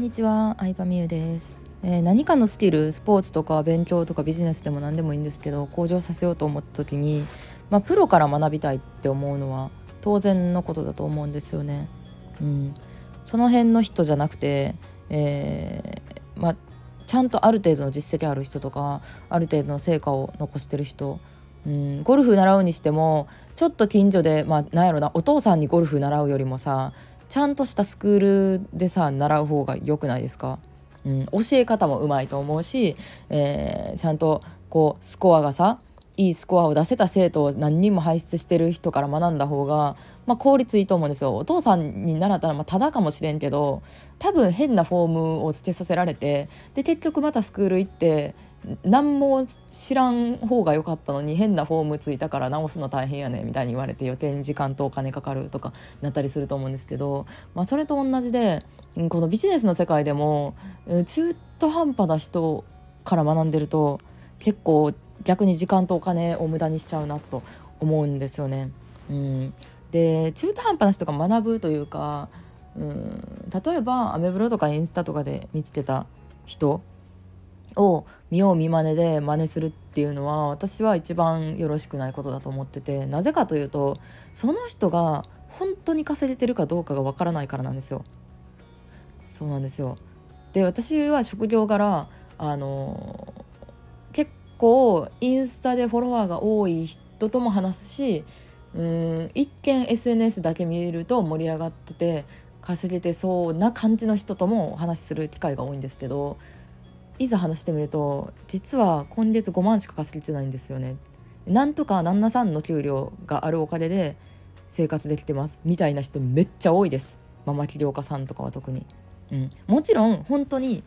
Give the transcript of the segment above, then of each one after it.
んにちは、相葉美優です、えー、何かのスキル、スポーツとか勉強とかビジネスでも何でもいいんですけど、向上させようと思った時に、まあ、プロから学びたいって思うのは当然のことだと思うんですよね。うん、その辺の人じゃなくて、えー、まあ、ちゃんとある程度の実績ある人とかある程度の成果を残してる人。うん、ゴルフ習うにしてもちょっと近所でまあなんやろなお父さんにゴルフ習うよりもさちゃんとしたスクールでさ習う方が良くないですか、うん、教え方もうまいと思うし、えー、ちゃんとこうスコアがさいいスコアを出せた生徒を何人も輩出してる人から学んだ方が、まあ、効率いいと思うんですよ。お父さんに習ったらまあただかもしれんけど多分変なフォームをつけさせられてで結局またスクール行って何も知らん方が良かったのに変なフォームついたから直すの大変やねみたいに言われて余計に時間とお金かかるとかなったりすると思うんですけど、まあ、それと同じでこのビジネスの世界でも中途半端な人から学んでると結構逆に時間とお金を無駄にしちゃうなと思うんですよね。うん、で中途半端な人が学ぶというか、うん、例えばアメブロとかインスタとかで見つけた人を見よう見まねで真似するっていうのは私は一番よろしくないことだと思っててなぜかというとその人が本当に稼げてるかどうかがわからないからなんですよ。そうなんですよで私は職業柄あの構インスタでフォロワーが多い人とも話すしうん一見 SNS だけ見ると盛り上がってて稼げてそうな感じの人とも話しする機会が多いんですけどいざ話してみると実は今月5万しか稼げてないんですよね。なんとか旦那さんの給料があるお金で生活できてます。みたいな人めっちゃ多いです。ママ起業家さんとかは特に、うん、もちろん本当に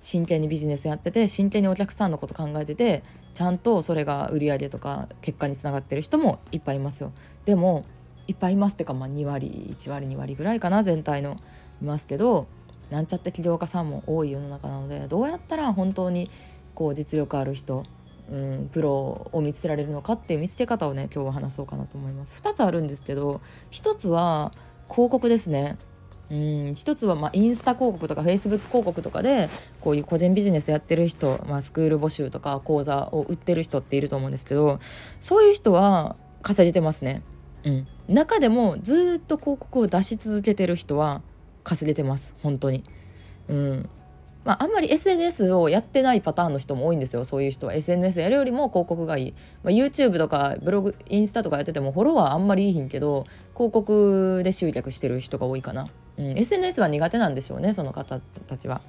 真剣にビジネスやってて真剣にお客さんのこと考えててちゃんとそれが売り上げとか結果につながってる人もいっぱいいますよでもいっぱいいますってかまあ2割1割2割ぐらいかな全体のいますけどなんちゃって起業家さんも多い世の中なのでどうやったら本当にこう実力ある人、うん、プロを見つけられるのかっていう見つけ方をね今日は話そうかなと思います。2つあるんですけど1つは広告ですね。うん一つはまあインスタ広告とかフェイスブック広告とかでこういう個人ビジネスやってる人、まあ、スクール募集とか講座を売ってる人っていると思うんですけどそういう人は稼げてますね。うん、中でもずっと広告を出し続けてる人は稼げてます。本当に。うん。まあ、あんまり SNS をやってないパターンの人も多いんですよ。そういう人は。SNS やるよりも広告がいい、まあ、YouTube とかブログインスタとかやっててもフォロワーあんまりいいひんけど広告で集客してる人が多いかな、うん、SNS は苦手なんでしょうねその方たちは。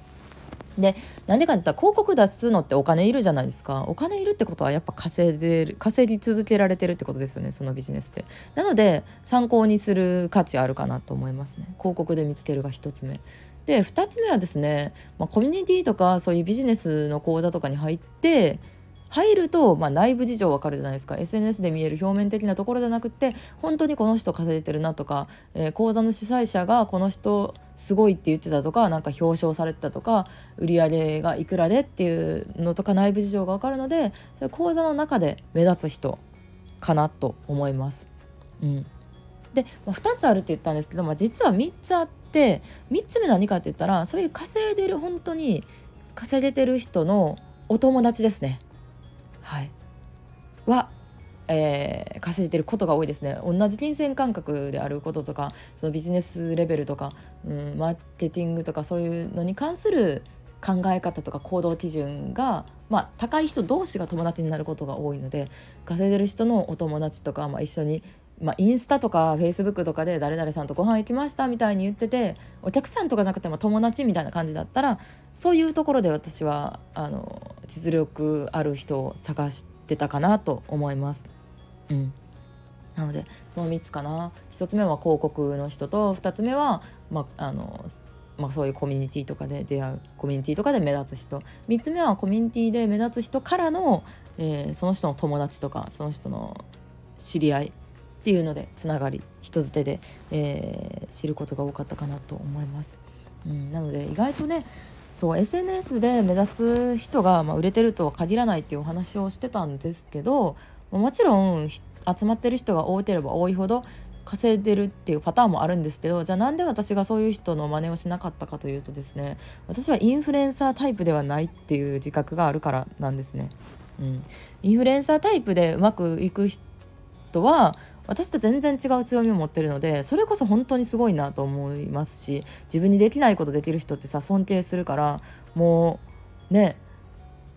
でなんでかって言ったら広告出すのってお金いるじゃないですか。お金いるってことはやっぱ稼いでる稼ぎ続けられてるってことですよねそのビジネスって。なので参考にする価値あるかなと思いますね。広告で見つけるが1つ目。で2つ目はですね、まあ、コミュニティとかそういうビジネスの講座とかに入って入ると、まあ、内部事情わかるじゃないですか SNS で見える表面的なところじゃなくて本当にこの人稼いでるなとか、えー、講座の主催者がこの人すごいって言ってたとかなんか表彰されてたとか売り上げがいくらでっていうのとか内部事情が分かるのでそれ講座の中で目立つ人かなと思います。うん、で、まあ、2つあるって言ったんですけど、まあ、実は3つあって3つ目何かって言ったらそういう稼いでる本当に稼いでてる人のお友達ですね。はい、は、えー、稼いでることが多いですね。同じ金銭感覚であることとかそのビジネスレベルとか、うん、マーケティングとかそういうのに関する考え方とか行動基準が、まあ、高い人同士が友達になることが多いので稼いでる人のお友達とか、まあ、一緒にまあ、インスタとかフェイスブックとかで誰々さんとご飯行きましたみたいに言っててお客さんとかじゃなくても友達みたいな感じだったらそういうところで私はあの実力ある人を探してたかなと思います。うん、なのでその3つかな1つ目は広告の人と2つ目は、まあのまあ、そういうコミュニティとかで出会うコミュニティとかで目立つ人3つ目はコミュニティで目立つ人からの、えー、その人の友達とかその人の知り合いっていうのでつながり人づてで、えー、知ることが多かったかなと思います。うん、なので意外とねそう SNS で目立つ人が、まあ、売れてるとは限らないっていうお話をしてたんですけどもちろん集まってる人が多ければ多いほど稼いでるっていうパターンもあるんですけどじゃあなんで私がそういう人の真似をしなかったかというとですね私はインフルエンサータイプではないっていう自覚があるからなんですね。うん、インフルエンサータイプでうまくいく人は私と全然違う強みを持ってるのでそれこそ本当にすごいなと思いますし自分にできないことできる人ってさ尊敬するからもうね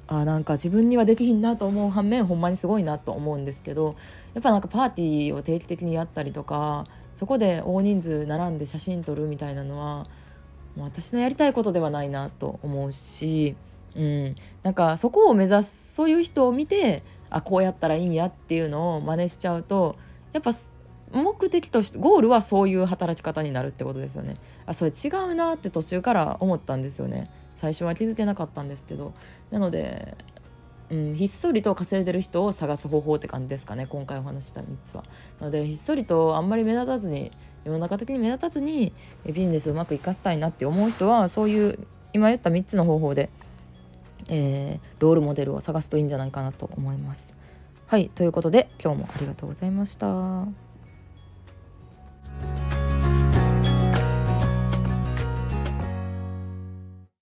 あなんか自分にはできひんなと思う反面ほんまにすごいなと思うんですけどやっぱなんかパーティーを定期的にやったりとかそこで大人数並んで写真撮るみたいなのは私のやりたいことではないなと思うし、うん、なんかそこを目指すそういう人を見てあこうやったらいいんやっていうのを真似しちゃうとやっぱ目的としてゴールはそういう働き方になるってことですよね。あそれ違うなって途中から思ったんですよね。最初は気づけなかったんですけど。なので、うん、ひっそりと稼いでる人を探す方法って感じですかね今回お話した3つは。なのでひっそりとあんまり目立たずに世の中的に目立たずにビジネスをうまくいかせたいなって思う人はそういう今言った3つの方法で、えー、ロールモデルを探すといいんじゃないかなと思います。はいということで今日もありがとうございました。